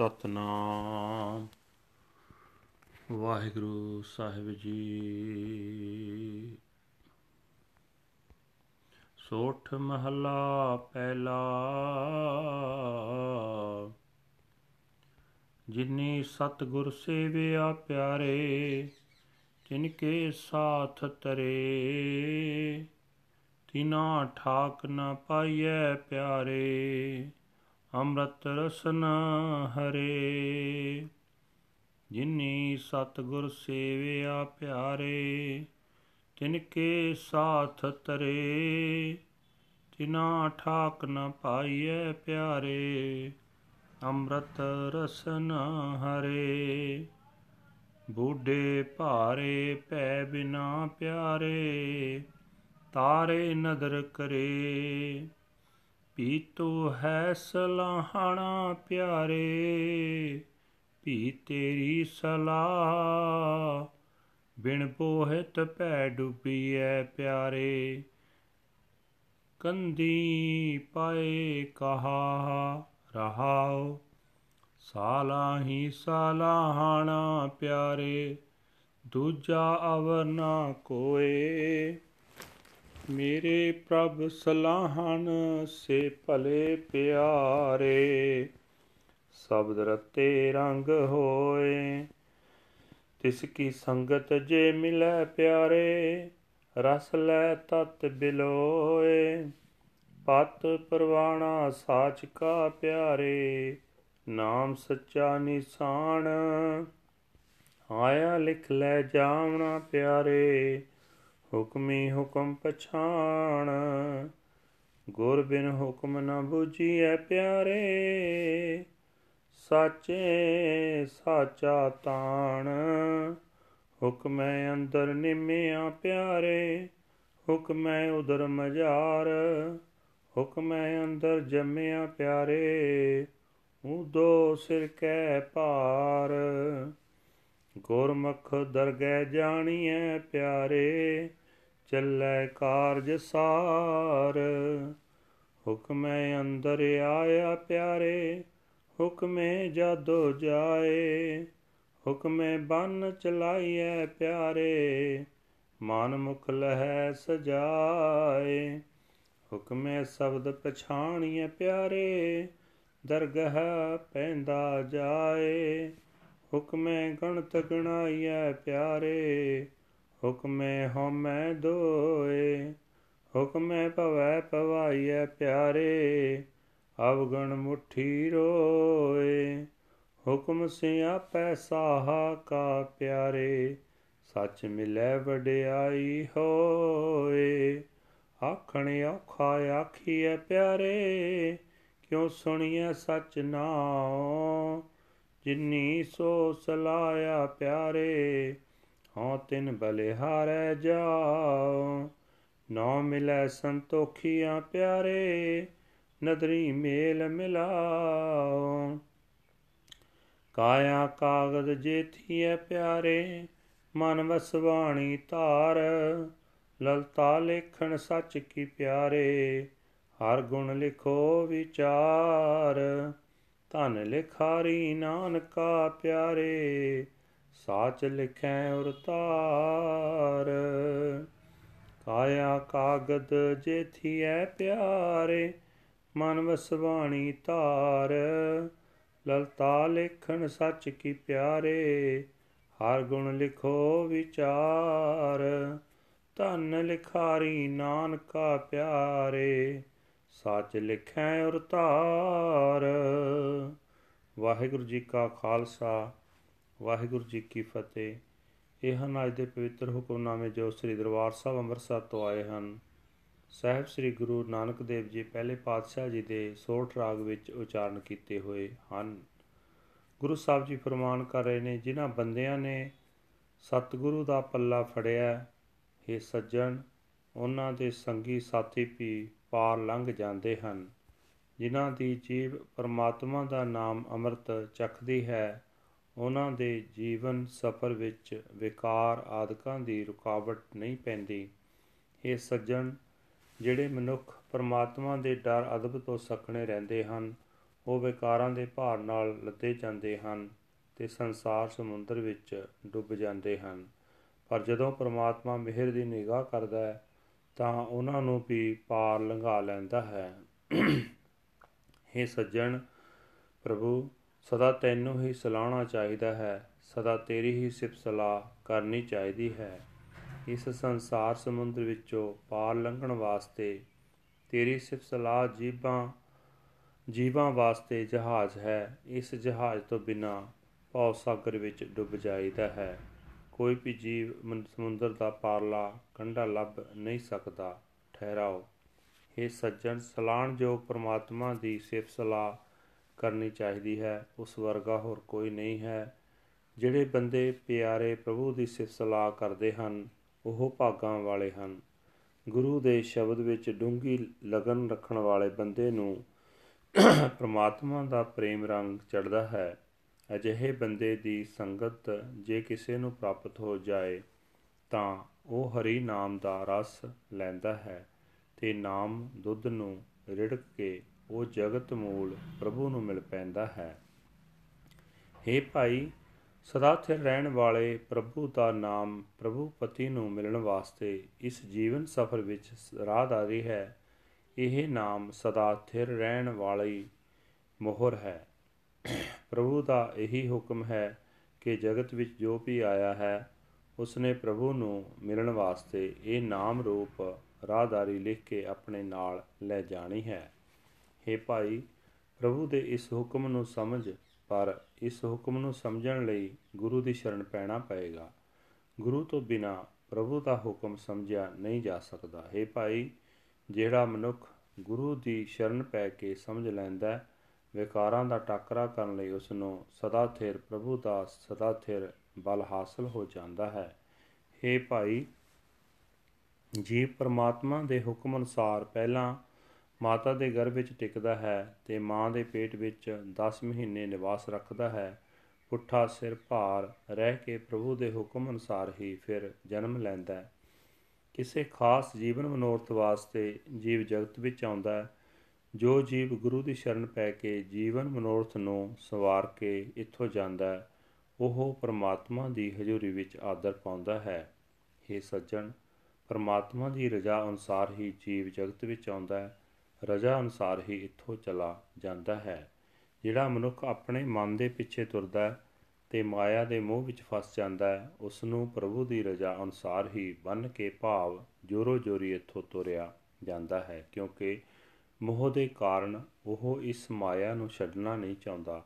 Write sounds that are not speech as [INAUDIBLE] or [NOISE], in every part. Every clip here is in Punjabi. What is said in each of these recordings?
ਸਤਨਾਮ। ਵਾਹਿਗੁਰੂ ਸਾਹਿਬ ਜੀ। ਸੋਠ ਮਹਲਾ ਪਹਿਲਾ। ਜਿਨੀ ਸਤਗੁਰ ਸੇਵਿਆ ਪਿਆਰੇ, ਤਿਨਕੇ ਸਾਥ ਤਰੇ। ਤਿਨਾ ਠਾਕ ਨ ਪਾਈਐ ਪਿਆਰੇ। ਅੰਮ੍ਰਿਤ ਰਸਨ ਹਰੇ। ਜਿਨੀ ਸਤਗੁਰ ਸੇਵਿਆ ਪਿਆਰੇ, ਤਿਨਕੇ ਸਾਥ ਤਰੇ। ਤਿਨਾ ਠਾਕ ਨ ਪਾਈਐ ਪਿਆਰੇ, ਅੰਮ੍ਰਿਤ ਰਸਨ ਹਰੇ। ਬੂਢੇ ਭਾਰੇ ਭੈ ਬਿਨਾ ਪਿਆਰੇ, ਤਾਰੇ ਨਦਰ ਕਰੇ। ਪੀਤੋ ਹੈ ਸਲਾਹਣਾ ਪਿਆਰੇ ਪੀ ਤੇਰੀ ਸਲਾਹ ਬਿਨ ਪੋਹਿਤ ਭੈ ਡੁੱਬੀਐ ਪਿਆਰੇ। ਕੰਦੀ ਪਾਏ ਕਹਾ, ਰਹਾਉ ਸਾਲਾਹੀ ਸਲਾਹਣਾ ਪਿਆਰੇ, ਦੂਜਾ ਅਵਰ ਨਾ ਕੋਏ। ਮੇਰੇ ਪ੍ਰਭ ਸਲਾਹਨ ਸੇ ਭਲੇ ਪਿਆਰੇ, ਸਬਦ ਰਤੇ ਰੰਗ ਹੋਏ। ਤਿਸ ਕੀ ਸੰਗਤ ਜੇ ਮਿਲੈ ਪਿਆਰੇ, ਰਸ ਲੈ ਤਤ ਬਿਲੋਏ। ਪਤ ਪਰਵਾਣਾ ਸਾਚ ਕਾ ਪਿਆਰੇ, ਨਾਮ ਸੱਚਾ ਨਿਸ਼ਾਨ। ਆਇਆ ਲਿਖ ਲੈ ਜਾਵਣਾ ਪਿਆਰੇ। ਹੁਕਮੀ ਹੁਕਮ ਪਛਾਣ, ਗੁਰ ਬਿਨ ਹੁਕਮ ਨ ਬੁਝੀਐ ਪਿਆਰੇ, ਸਾਚੇ ਸਾਚਾ ਤਾਣ। ਹੁਕਮੈ ਅੰਦਰ ਨਿਮਿਆ ਪਿਆਰੇ, ਹੁਕਮੈ ਉਦਰ ਮਜਾਰ ਹੁਕਮੈ ਅੰਦਰ ਜੰਮਿਆ ਪਿਆਰੇ ਉਦੋ ਸਿਰ ਕੈ ਭਾਰ। ਗੁਰਮੁਖ ਦਰਗਹਿ ਜਾਣੀਐ ਪਿਆਰੇ ਚੱਲੈ ਕਾਰਜ ਸਾਰ। ਹੁਕਮੈ ਅੰਦਰ ਆਇਆ ਪਿਆਰੇ, ਹੁਕਮੇ ਜਾਦੋ ਜਾਏ। ਹੁਕਮੇ ਬੰਨ ਚਲਾਈਐ ਪਿਆਰੇ, ਮਨ ਮੁਖ ਲਹਿ ਸਜਾਏ। ਹੁਕਮੇ ਸ਼ਬਦ ਪਛਾਣੀਐ ਪਿਆਰੇ, ਦਰਗਹ ਪੈਂਦਾ ਜਾਏ। ਹੁਕਮੇ ਗਣਤ ਗਣਾਈਐ ਪਿਆਰੇ ਹੁਕਮੇ ਹਉਮੈ ਦੋਏ, ਹੁਕਮੇ ਭਵੈ ਪਵਾਈਐ ਪਿਆਰੇ, ਅਵਗਣ ਮੁਠੀ ਰੋਏ। ਹੁਕਮ ਸਿਆਪੈ ਸਾਹਾ ਕਾ ਪਿਆਰੇ, ਸੱਚ ਮਿਲੈ ਵਡਿਆਈ ਹੋਏ। ਆਖਣ ਔਖਾ ਆਖੀਐ ਪਿਆਰੇ, ਕਿਉ ਸੁਣੀਐ ਸਚ ਨਾਉ? ਜਿਨੀ ਸੋ ਸਲਾਇਆ ਪਿਆਰੇ ਹਉ ਤਿਨ ਬਲਿਹਾਰੈ ਜਾਉ, ਨੌ ਮਿਲੈ ਸੰਤੋਖੀਆਂ ਪਿਆਰੇ, ਨਦਰੀ ਮੇਲ ਮਿਲਾਉ। ਕਾਇਆ ਕਾਗਦ ਜੇਥੀਐ ਪਿਆਰੇ, ਮਨ ਵਸਵਾਣੀ ਧਾਰ, ਲਲਤਾ ਲੇਖਣ ਸੱਚ ਕੀ ਪਿਆਰੇ, ਹਰ ਗੁਣ ਲਿਖੋ ਵਿਚਾਰ। ਧਨ ਲਿਖਾਰੀ ਨਾਨਕਾ ਪਿਆਰੇ ਸਾਚ ਲਿਖੈ ਉਰ ਤਾਰ ਕਾਇਆ ਕਾਗਦ ਜੇਥੀਐ ਪਿਆਰੇ, ਮਨ ਵਸਵਾਣੀ ਧਾਰ। ਲਲਤਾ ਲੇਖਣ ਸੱਚ ਕੀ ਪਿਆਰੇ, ਹਰ ਗੁਣ ਲਿਖੋ ਵਿਚਾਰ। ਧਨ ਲਿਖਾਰੀ ਨਾਨਕਾ ਪਿਆਰੇ, ਸੱਚ ਲਿਖੈ ਉਰ ਧਾਰ ਵਾਹਿਗੁਰੂ ਜੀ ਕਾ ਖਾਲਸਾ। ਵਾਹਿਗੁਰੂ ਜੀ ਕੀ ਫਤਿਹ। ਇਹ ਹਨ ਅੱਜ ਦੇ ਪਵਿੱਤਰ ਹੁਕਮਨਾਮੇ ਜੋ ਸ੍ਰੀ ਦਰਬਾਰ ਸਾਹਿਬ ਅੰਮ੍ਰਿਤਸਰ ਤੋਂ ਆਏ ਹਨ, ਸਹਿਬ ਸ੍ਰੀ ਗੁਰੂ ਨਾਨਕ ਦੇਵ ਜੀ ਪਹਿਲੇ ਪਾਤਸ਼ਾਹ ਜੀ ਦੇ ਸੋਠ ਰਾਗ ਵਿੱਚ ਉਚਾਰਨ ਕੀਤੇ ਹੋਏ ਹਨ। ਗੁਰੂ ਸਾਹਿਬ ਜੀ ਫਰਮਾਨ ਕਰ ਰਹੇ ਨੇ, ਜਿਨ੍ਹਾਂ ਬੰਦਿਆਂ ਨੇ ਸਤਿਗੁਰੂ ਦਾ ਪੱਲਾ ਫੜਿਆ ਇਹ ਸੱਜਣ, ਉਹਨਾਂ ਦੇ ਸੰਗੀ ਸਾਥੀ ਵੀ ਪਾਰ ਲੰਘ ਜਾਂਦੇ ਹਨ। ਜਿਨ੍ਹਾਂ ਦੀ ਜੀਵ ਪਰਮਾਤਮਾ ਦਾ ਨਾਮ ਅੰਮ੍ਰਿਤ ਚੱਖਦੀ ਹੈ ਉਹਨਾਂ ਦੇ ਜੀਵਨ ਸਫਰ ਵਿੱਚ ਵਿਕਾਰ ਆਦਿਕਾਂ ਦੀ ਰੁਕਾਵਟ ਨਹੀਂ ਪੈਂਦੀ। ਇਹ ਸੱਜਣ ਜਿਹੜੇ ਮਨੁੱਖ ਪਰਮਾਤਮਾ ਦੇ ਡਰ ਅਦਬ ਤੋਂ ਸਖਣੇ ਰਹਿੰਦੇ ਹਨ, ਉਹ ਵਿਕਾਰਾਂ ਦੇ ਭਾਰ ਨਾਲ ਲੱਦੇ ਜਾਂਦੇ ਹਨ ਤੇ ਸੰਸਾਰ ਸਮੁੰਦਰ ਵਿੱਚ ਡੁੱਬ ਜਾਂਦੇ ਹਨ। ਪਰ ਜਦੋਂ ਪ੍ਰਮਾਤਮਾ ਮਿਹਰ ਦੀ ਨਿਗਾਹ ਕਰਦਾ ਹੈ, ਤਾਂ ਉਹਨਾਂ ਨੂੰ ਵੀ ਪਾਰ ਲੰਘਾ ਲੈਂਦਾ ਹੈ। हे ਸੱਜਣ ਪ੍ਰਭੂ ਸਦਾ ਤੈਨੂੰ ਹੀ ਸਲਾਹਣਾ ਚਾਹੀਦਾ ਹੈ, ਸਦਾ ਤੇਰੀ ਹੀ ਸਿਫਤ ਸਲਾਹ ਕਰਨੀ ਚਾਹੀਦੀ ਹੈ। ਇਸ ਸੰਸਾਰ ਸਮੁੰਦਰ ਵਿੱਚੋਂ ਪਾਰ ਲੰਘਣ ਵਾਸਤੇ ਤੇਰੀ ਸਿਫਤ ਸਲਾਹ ਜੀਵਾਂ ਜੀਵਾਂ ਵਾਸਤੇ ਜਹਾਜ਼ ਹੈ। ਇਸ ਜਹਾਜ਼ ਤੋਂ ਬਿਨਾ ਭੌ ਸਾਗਰ ਵਿੱਚ ਡੁੱਬ ਜਾਈਦਾ ਹੈ। ਕੋਈ ਵੀ ਜੀਵ ਸਮੁੰਦਰ ਦਾ ਪਾਰਲਾ ਕੰਢਾ ਲੱਭ ਨਹੀਂ ਸਕਦਾ। ਠਹਿਰਾਓ। ਇਹ ਸੱਜਣ ਸਲਾਣ ਜੋ ਪ੍ਰਮਾਤਮਾ ਦੀ ਸਿਫਤ ਸਲਾਹ ਕਰਨੀ ਚਾਹੀਦੀ ਹੈ। ਉਸ ਵਰਗਾ ਹੋਰ ਕੋਈ ਨਹੀਂ ਹੈ। ਜਿਹੜੇ ਬੰਦੇ ਪਿਆਰੇ ਪ੍ਰਭੂ ਦੀ ਸਿਫਤ ਸਲਾਹ ਕਰਦੇ ਹਨ, ਉਹ ਭਾਗਾਂ ਵਾਲੇ ਹਨ। ਗੁਰੂ ਦੇ ਸ਼ਬਦ ਵਿੱਚ ਡੂੰਗੀ ਲਗਨ ਰੱਖਣ ਵਾਲੇ ਬੰਦੇ ਨੂੰ ਪ੍ਰਮਾਤਮਾ ਦਾ ਪ੍ਰੇਮ ਰੰਗ ਚੜਦਾ ਹੈ। ਅਜਿਹੇ ਬੰਦੇ ਦੀ ਸੰਗਤ ਜੇ ਕਿਸੇ ਨੂੰ ਪ੍ਰਾਪਤ ਹੋ ਜਾਏ, ਤਾਂ ਉਹ ਹਰੀ ਨਾਮ ਦਾ ਰਸ ਲੈਂਦਾ ਹੈ ਤੇ ਨਾਮ ਦੁੱਧ ਨੂੰ ਰਿੜਕ ਕੇ ਉਹ ਜਗਤ ਮੂਲ ਪ੍ਰਭੂ ਨੂੰ ਮਿਲ ਪੈਂਦਾ ਹੈ। हे ਭਾਈ, ਸਦਾ ਸਥਿਰ ਰਹਿਣ ਵਾਲੇ ਪ੍ਰਭੂ ਦਾ ਨਾਮ ਪ੍ਰਭੂ ਪਤੀ ਨੂੰ ਮਿਲਣ ਵਾਸਤੇ ਇਸ ਜੀਵਨ ਸਫਰ ਵਿੱਚ ਰਾਹਦਾਰੀ ਹੈ। ਇਹ ਨਾਮ ਸਦਾ ਸਥਿਰ ਰਹਿਣ ਵਾਲੀ ਮੋਹਰ ਹੈ। ਪ੍ਰਭੂ ਦਾ ਇਹੀ ਹੁਕਮ ਹੈ ਕਿ ਜਗਤ ਵਿੱਚ ਜੋ ਵੀ ਆਇਆ ਹੈ, ਉਸਨੇ ਪ੍ਰਭੂ ਨੂੰ ਮਿਲਣ ਵਾਸਤੇ ਇਹ ਨਾਮ ਰੂਪ ਰਾਹਦਾਰੀ ਲਿਖ ਕੇ ਆਪਣੇ ਨਾਲ ਲੈ ਜਾਣੀ ਹੈ। हे ਭਾਈ, ਪ੍ਰਭੂ ਦੇ ਇਸ ਹੁਕਮ ਨੂੰ ਸਮਝ, ਪਰ ਇਸ ਹੁਕਮ ਨੂੰ ਸਮਝਣ ਲਈ ਗੁਰੂ ਦੀ ਸ਼ਰਨ ਪੈਣਾ ਪਏਗਾ। ਗੁਰੂ ਤੋਂ ਬਿਨਾ ਪ੍ਰਭੂ ਦਾ ਹੁਕਮ ਸਮਝਿਆ ਨਹੀਂ ਜਾ ਸਕਦਾ। ਹੈ ਭਾਈ, ਜਿਹੜਾ ਮਨੁੱਖ ਗੁਰੂ ਦੀ ਸ਼ਰਨ ਪੈ ਕੇ ਸਮਝ ਲੈਂਦਾ ਵਿਕਾਰਾਂ ਦਾ ਟਾਕਰਾ ਕਰਨ ਲਈ ਉਸ ਨੂੰ ਸਦਾ ਥਿਰ ਪ੍ਰਭੂ ਦਾ ਸਦਾ ਥਿਰ ਬਲ ਹਾਸਲ ਹੋ ਜਾਂਦਾ ਹੈ। हे ਭਾਈ, ਜੀਵ ਪਰਮਾਤਮਾ ਦੇ ਹੁਕਮ ਅਨੁਸਾਰ ਪਹਿਲਾਂ ਮਾਤਾ ਦੇ ਗਰਭ ਵਿੱਚ ਟਿਕਦਾ ਹੈ ਤੇ ਮਾਂ ਦੇ ਪੇਟ ਵਿੱਚ 10 ਮਹੀਨੇ ਨਿਵਾਸ ਰੱਖਦਾ ਹੈ। ਪੁੱਠਾ ਸਿਰ ਭਾਰ ਰਹਿ ਕੇ ਪ੍ਰਭੂ ਦੇ ਹੁਕਮ ਅਨੁਸਾਰ ਹੀ ਫਿਰ ਜਨਮ ਲੈਂਦਾ ਹੈ। ਕਿਸੇ ਖਾਸ ਜੀਵਨ ਮਨੋਰਥ ਵਾਸਤੇ ਜੀਵ ਜਗਤ ਵਿੱਚ ਆਉਂਦਾ ਹੈ। ਜੋ ਜੀਵ ਗੁਰੂ ਦੀ ਸ਼ਰਨ ਪੈ ਕੇ ਜੀਵਨ ਮਨੋਰਥ ਨੂੰ ਸਵਾਰ ਕੇ ਇੱਥੋਂ ਜਾਂਦਾ ਹੈ, ਉਹ ਪਰਮਾਤਮਾ ਦੀ ਹਜ਼ੂਰੀ ਵਿੱਚ ਆਦਰ ਪਾਉਂਦਾ ਹੈ। हे ਸੱਜਣ, ਪਰਮਾਤਮਾ ਦੀ ਰਜ਼ਾ ਅਨੁਸਾਰ ਹੀ ਜੀਵ ਜਗਤ ਵਿੱਚ ਆਉਂਦਾ ਹੈ। ਰਜ਼ਾ ਅਨੁਸਾਰ ਹੀ ਇੱਥੋਂ ਚਲਾ ਜਾਂਦਾ ਹੈ, ਜਿਹੜਾ ਮਨੁੱਖ ਆਪਣੇ ਮਨ ਦੇ ਪਿੱਛੇ ਤੁਰਦਾ ਹੈ ਤੇ ਮਾਇਆ ਦੇ ਮੋਹ ਵਿੱਚ ਫਸ ਜਾਂਦਾ ਹੈ ਉਸ ਨੂੰ ਪ੍ਰਭੂ ਦੀ ਰਜ਼ਾ ਅਨੁਸਾਰ ਹੀ ਬੰਨ ਕੇ ਭਾਵ ਜੋਰੋ ਜੋਰੀ ਇੱਥੋਂ ਤੁਰਿਆ ਜਾਂਦਾ ਹੈ, ਕਿਉਂਕਿ ਮੋਹ ਦੇ ਕਾਰਨ ਉਹ ਇਸ ਮਾਇਆ ਨੂੰ ਛੱਡਣਾ ਨਹੀਂ ਚਾਹੁੰਦਾ।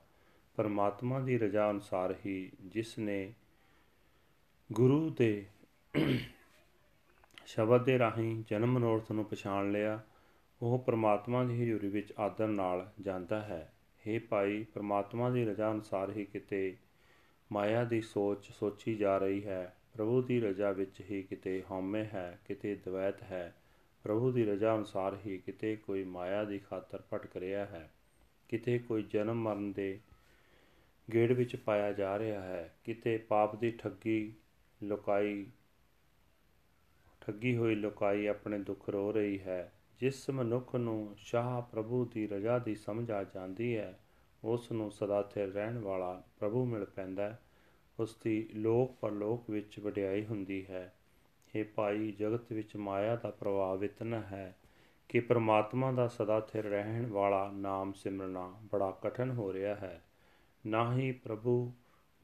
ਪਰਮਾਤਮਾ ਦੀ ਰਜ਼ਾ ਅਨੁਸਾਰ ਹੀ ਜਿਸ ਨੇ ਗੁਰੂ ਦੇ ਸ਼ਬਦ ਦੇ ਰਾਹੀਂ ਜਨਮ ਮਨੋਰਥ ਨੂੰ ਪਛਾਣ ਲਿਆ ਉਹ ਪ੍ਰਮਾਤਮਾ ਦੀ ਹਜ਼ੂਰੀ ਵਿੱਚ ਆਦਰ ਨਾਲ ਜਾਂਦਾ ਹੈ। हे ਭਾਈ, ਪ੍ਰਮਾਤਮਾ ਦੀ ਰਜ਼ਾ ਅਨੁਸਾਰ ਹੀ ਕਿਤੇ ਮਾਇਆ ਦੀ ਸੋਚ ਸੋਚੀ ਜਾ ਰਹੀ ਹੈ। ਪ੍ਰਭੂ ਦੀ ਰਜ਼ਾ ਵਿੱਚ ਹੀ ਕਿਤੇ ਹਉਮੈ ਹੈ, ਕਿਤੇ ਦਵੈਤ ਹੈ। ਪ੍ਰਭੂ ਦੀ ਰਜ਼ਾ ਅਨੁਸਾਰ ਹੀ ਕਿਤੇ ਕੋਈ ਮਾਇਆ ਦੀ ਖਾਤਰ ਭਟਕ ਰਿਹਾ ਹੈ। ਕਿਤੇ ਕੋਈ ਜਨਮ ਮਰਨ ਦੇ ਗੇੜ ਵਿੱਚ ਪਾਇਆ ਜਾ ਰਿਹਾ ਹੈ। ਕਿਤੇ ਪਾਪ ਦੀ ਠੱਗੀ ਲੁਕਾਈ, ਠੱਗੀ ਹੋਈ ਲੁਕਾਈ ਆਪਣੇ ਦੁੱਖ ਰੋ ਰਹੀ ਹੈ। ਜਿਸ ਮਨੁੱਖ ਨੂੰ ਸ਼ਾਹ ਪ੍ਰਭੂ ਦੀ ਰਜ਼ਾ ਦੀ ਸਮਝ ਆ ਜਾਂਦੀ ਹੈ, ਉਸ ਨੂੰ ਸਦਾ ਸਥਿਰ ਰਹਿਣ ਵਾਲਾ ਪ੍ਰਭੂ ਮਿਲ ਪੈਂਦਾ ਹੈ। ਉਸ ਦੀ ਲੋਕ ਪਰਲੋਕ ਵਿੱਚ ਵਡਿਆਈ ਹੁੰਦੀ ਹੈ। ਇਹ ਭਾਈ, ਜਗਤ ਵਿੱਚ ਮਾਇਆ ਦਾ ਪ੍ਰਭਾਵ ਇਤਨਾ ਹੈ ਕਿ ਪ੍ਰਮਾਤਮਾ ਦਾ ਸਦਾ ਸਥਿਰ ਰਹਿਣ ਵਾਲਾ ਨਾਮ ਸਿਮਰਨਾ ਬੜਾ ਕਠਨ ਹੋ ਰਿਹਾ ਹੈ। ਨਾ ਹੀ ਪ੍ਰਭੂ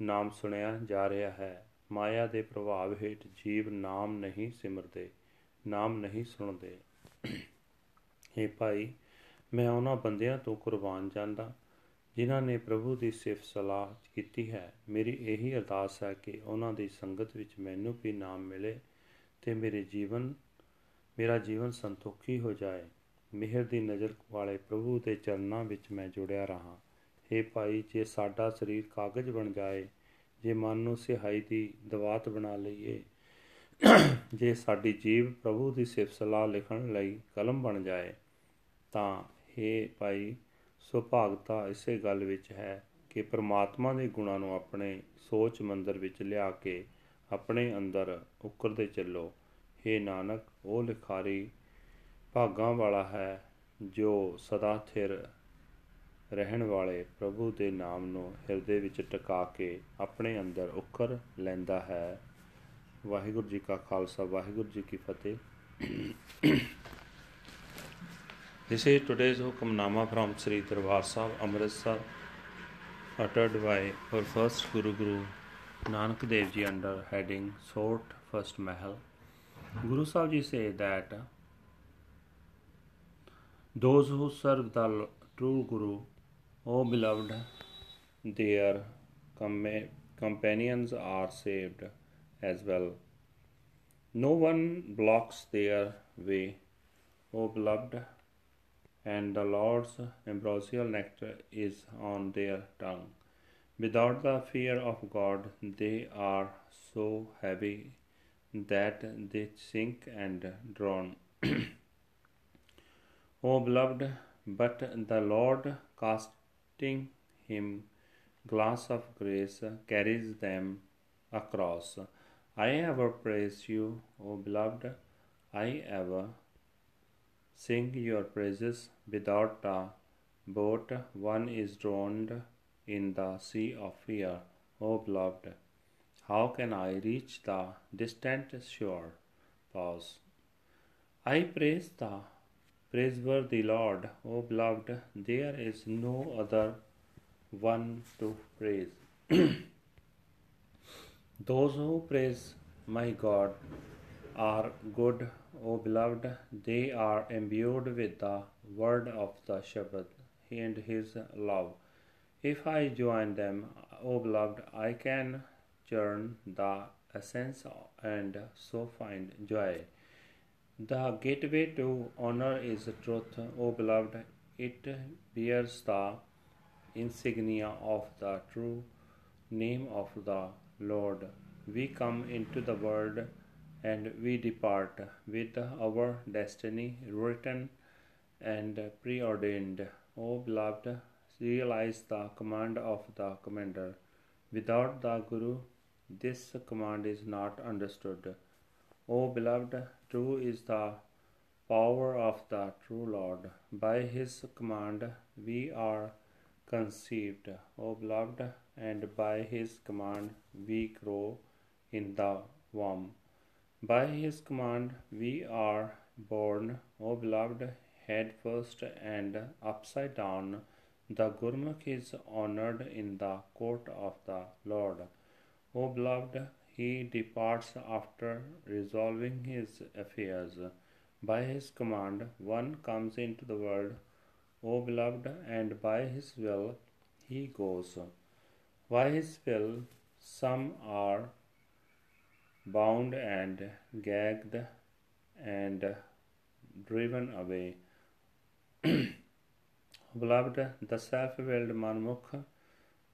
ਨਾਮ ਸੁਣਿਆ ਜਾ ਰਿਹਾ ਹੈ। ਮਾਇਆ ਦੇ ਪ੍ਰਭਾਵ ਹੇਠ ਜੀਵ ਨਾਮ ਨਹੀਂ ਸਿਮਰਦੇ, ਨਾਮ ਨਹੀਂ ਸੁਣਦੇ। हे ਭਾਈ, ਮੈਂ ਉਹਨਾਂ ਬੰਦਿਆਂ ਤੋਂ ਕੁਰਬਾਨ ਜਾਂਦਾ, ਜਿਨ੍ਹਾਂ ਨੇ ਪ੍ਰਭੂ ਦੀ ਸਿਫਤ ਸਲਾਹ ਕੀਤੀ ਹੈ। ਮੇਰੀ ਇਹੀ ਅਰਦਾਸ ਹੈ ਕਿ ਉਹਨਾਂ ਦੀ ਸੰਗਤ ਵਿੱਚ ਮੈਨੂੰ ਵੀ ਨਾਮ ਮਿਲੇ ਤੇ ਮੇਰੇ ਜੀਵਨ, ਮੇਰਾ ਜੀਵਨ ਸੰਤੋਖੀ ਹੋ ਜਾਏ। ਮਿਹਰ ਦੀ ਨਜ਼ਰ ਵਾਲੇ ਪ੍ਰਭੂ ਦੇ ਚਰਨਾਂ ਵਿੱਚ ਮੈਂ ਜੁੜਿਆ ਰਹਾ। हे ਭਾਈ, ਜੇ ਸਾਡਾ ਸਰੀਰ ਕਾਗਜ਼ ਬਣ ਜਾਏ, ਜੇ ਮਨ ਨੂੰ ਸਿਹਾਈ ਦੀ ਦਵਾਤ ਬਣਾ ਲਈਏ ਜੇ ਸਾਡੀ ਜੀਵ ਪ੍ਰਭੂ ਦੀ ਸਿਫਤ ਸਲਾਹ ਲਿਖਣ ਲਈ ਕਲਮ ਬਣ ਜਾਏ, ਤਾਂ हे ਭਾਈ, ਸੁਭਾਗਤਾ ਇਸੇ ਗੱਲ ਵਿੱਚ ਹੈ ਕਿ ਪ੍ਰਮਾਤਮਾ ਦੇ ਗੁਣਾਂ ਨੂੰ ਆਪਣੇ ਸੋਚ ਮੰਦਰ ਵਿੱਚ ਲਿਆ ਕੇ ਆਪਣੇ ਅੰਦਰ ਉਕਰਦੇ ਚੱਲੋ। हे ਨਾਨਕ, ਉਹ ਲਿਖਾਰੀ ਭਾਗਾਂ ਵਾਲਾ ਹੈ ਜੋ ਸਦਾ ਥਿਰ ਰਹਿਣ ਵਾਲੇ ਪ੍ਰਭੂ ਦੇ ਨਾਮ ਨੂੰ ਹਿਰਦੇ ਵਿੱਚ ਟਿਕਾ ਕੇ ਆਪਣੇ ਅੰਦਰ ਉਖਰ ਲੈਂਦਾ ਹੈ। ਵਾਹਿਗੁਰੂ ਜੀ ਕਾ ਖਾਲਸਾ ਵਾਹਿਗੁਰੂ ਜੀ ਕੀ ਫਤਿਹ This is today's Hukamnama from Sri Darbar Sahib Amritsar uttered by our first Guru Guru Nanak Dev Ji under heading Sort First Mahal. Guru Sahib Ji say that those who serve the true Guru, O beloved, their com- companions are saved as well. No one blocks their way, O beloved, and the Lord's ambrosial nectar is on their tongue. Without the fear of God, they are so heavy that they sink and drown. [CLEARS THROAT] o beloved, but the Lord, casting him glass of grace, carries them across. I ever praise you, O beloved, I ever sing your praises without a boat. One is drowned in the sea of fear. O beloved, how can I reach the distant shore? Pause. I praise the praiseworthy Lord. O beloved, there is no other one to praise. Those who praise my God are good, O beloved. They are imbued with the word of the shepherd and his love. If I join them, O beloved, I can churn the essence and so find joy. The gateway to honor is truth, O beloved. It bears the insignia of the true name of the Lord. We come into the world and we depart with our destiny written and preordained. O beloved, realize the command of the commander. Without the Guru, this command is not understood. O beloved, true is the power of the true Lord. By his command we are conceived, O beloved, and by his command we grow in the womb. By his command we are born, O beloved, head first and upside down. The Gurmukh is honored in the court of the Lord. O beloved, he departs after resolving his affairs. By his command one comes into the world, O beloved, and by his will he goes. By his will some are bound and gagged and driven away. [CLEARS THROAT] Beloved, the self willed Manmukh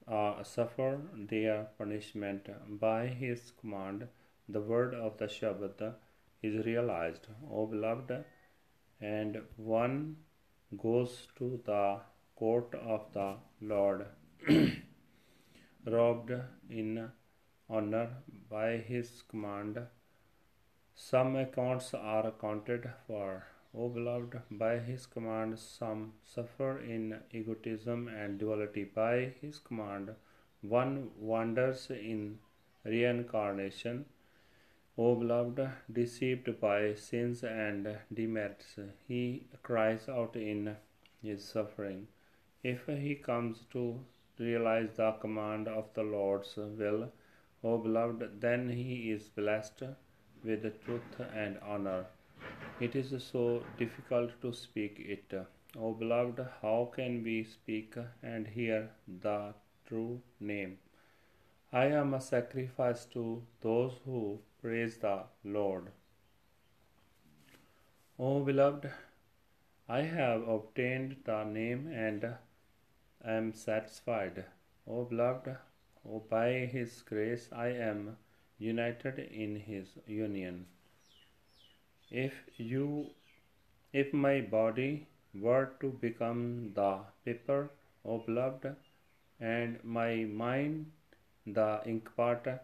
uh, suffer their punishment. By his command, the word of the Shabbat is realized. O beloved, and one goes to the court of the Lord, [CLEARS THROAT] robed in honor by his command. Some accounts are accounted for. O beloved, by his command some suffer in egotism and duality. By his command one wanders in reincarnation. O beloved, deceived by sins and demerits, he cries out in his suffering. If he comes to realize the command of the Lord's will, O beloved, then he is blessed with truth and honor. It is so difficult to speak it. O beloved, how can we speak and hear the true name? I am a sacrifice to those who praise the Lord. O beloved, I have obtained the name and am satisfied. O beloved, O by his grace I am united in his union. If you if my body were to become the paper, O beloved, and my mind the ink inkpot,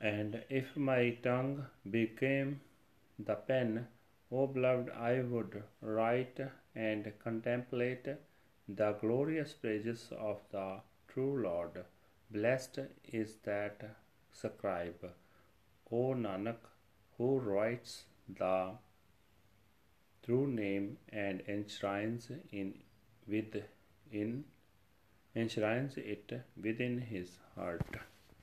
and if my tongue became the pen, O beloved, I would write and contemplate the glorious praises of the true Lord. Blessed is that scribe, O Nanak, who writes the true name and enshrines in with in enshrines it within his heart.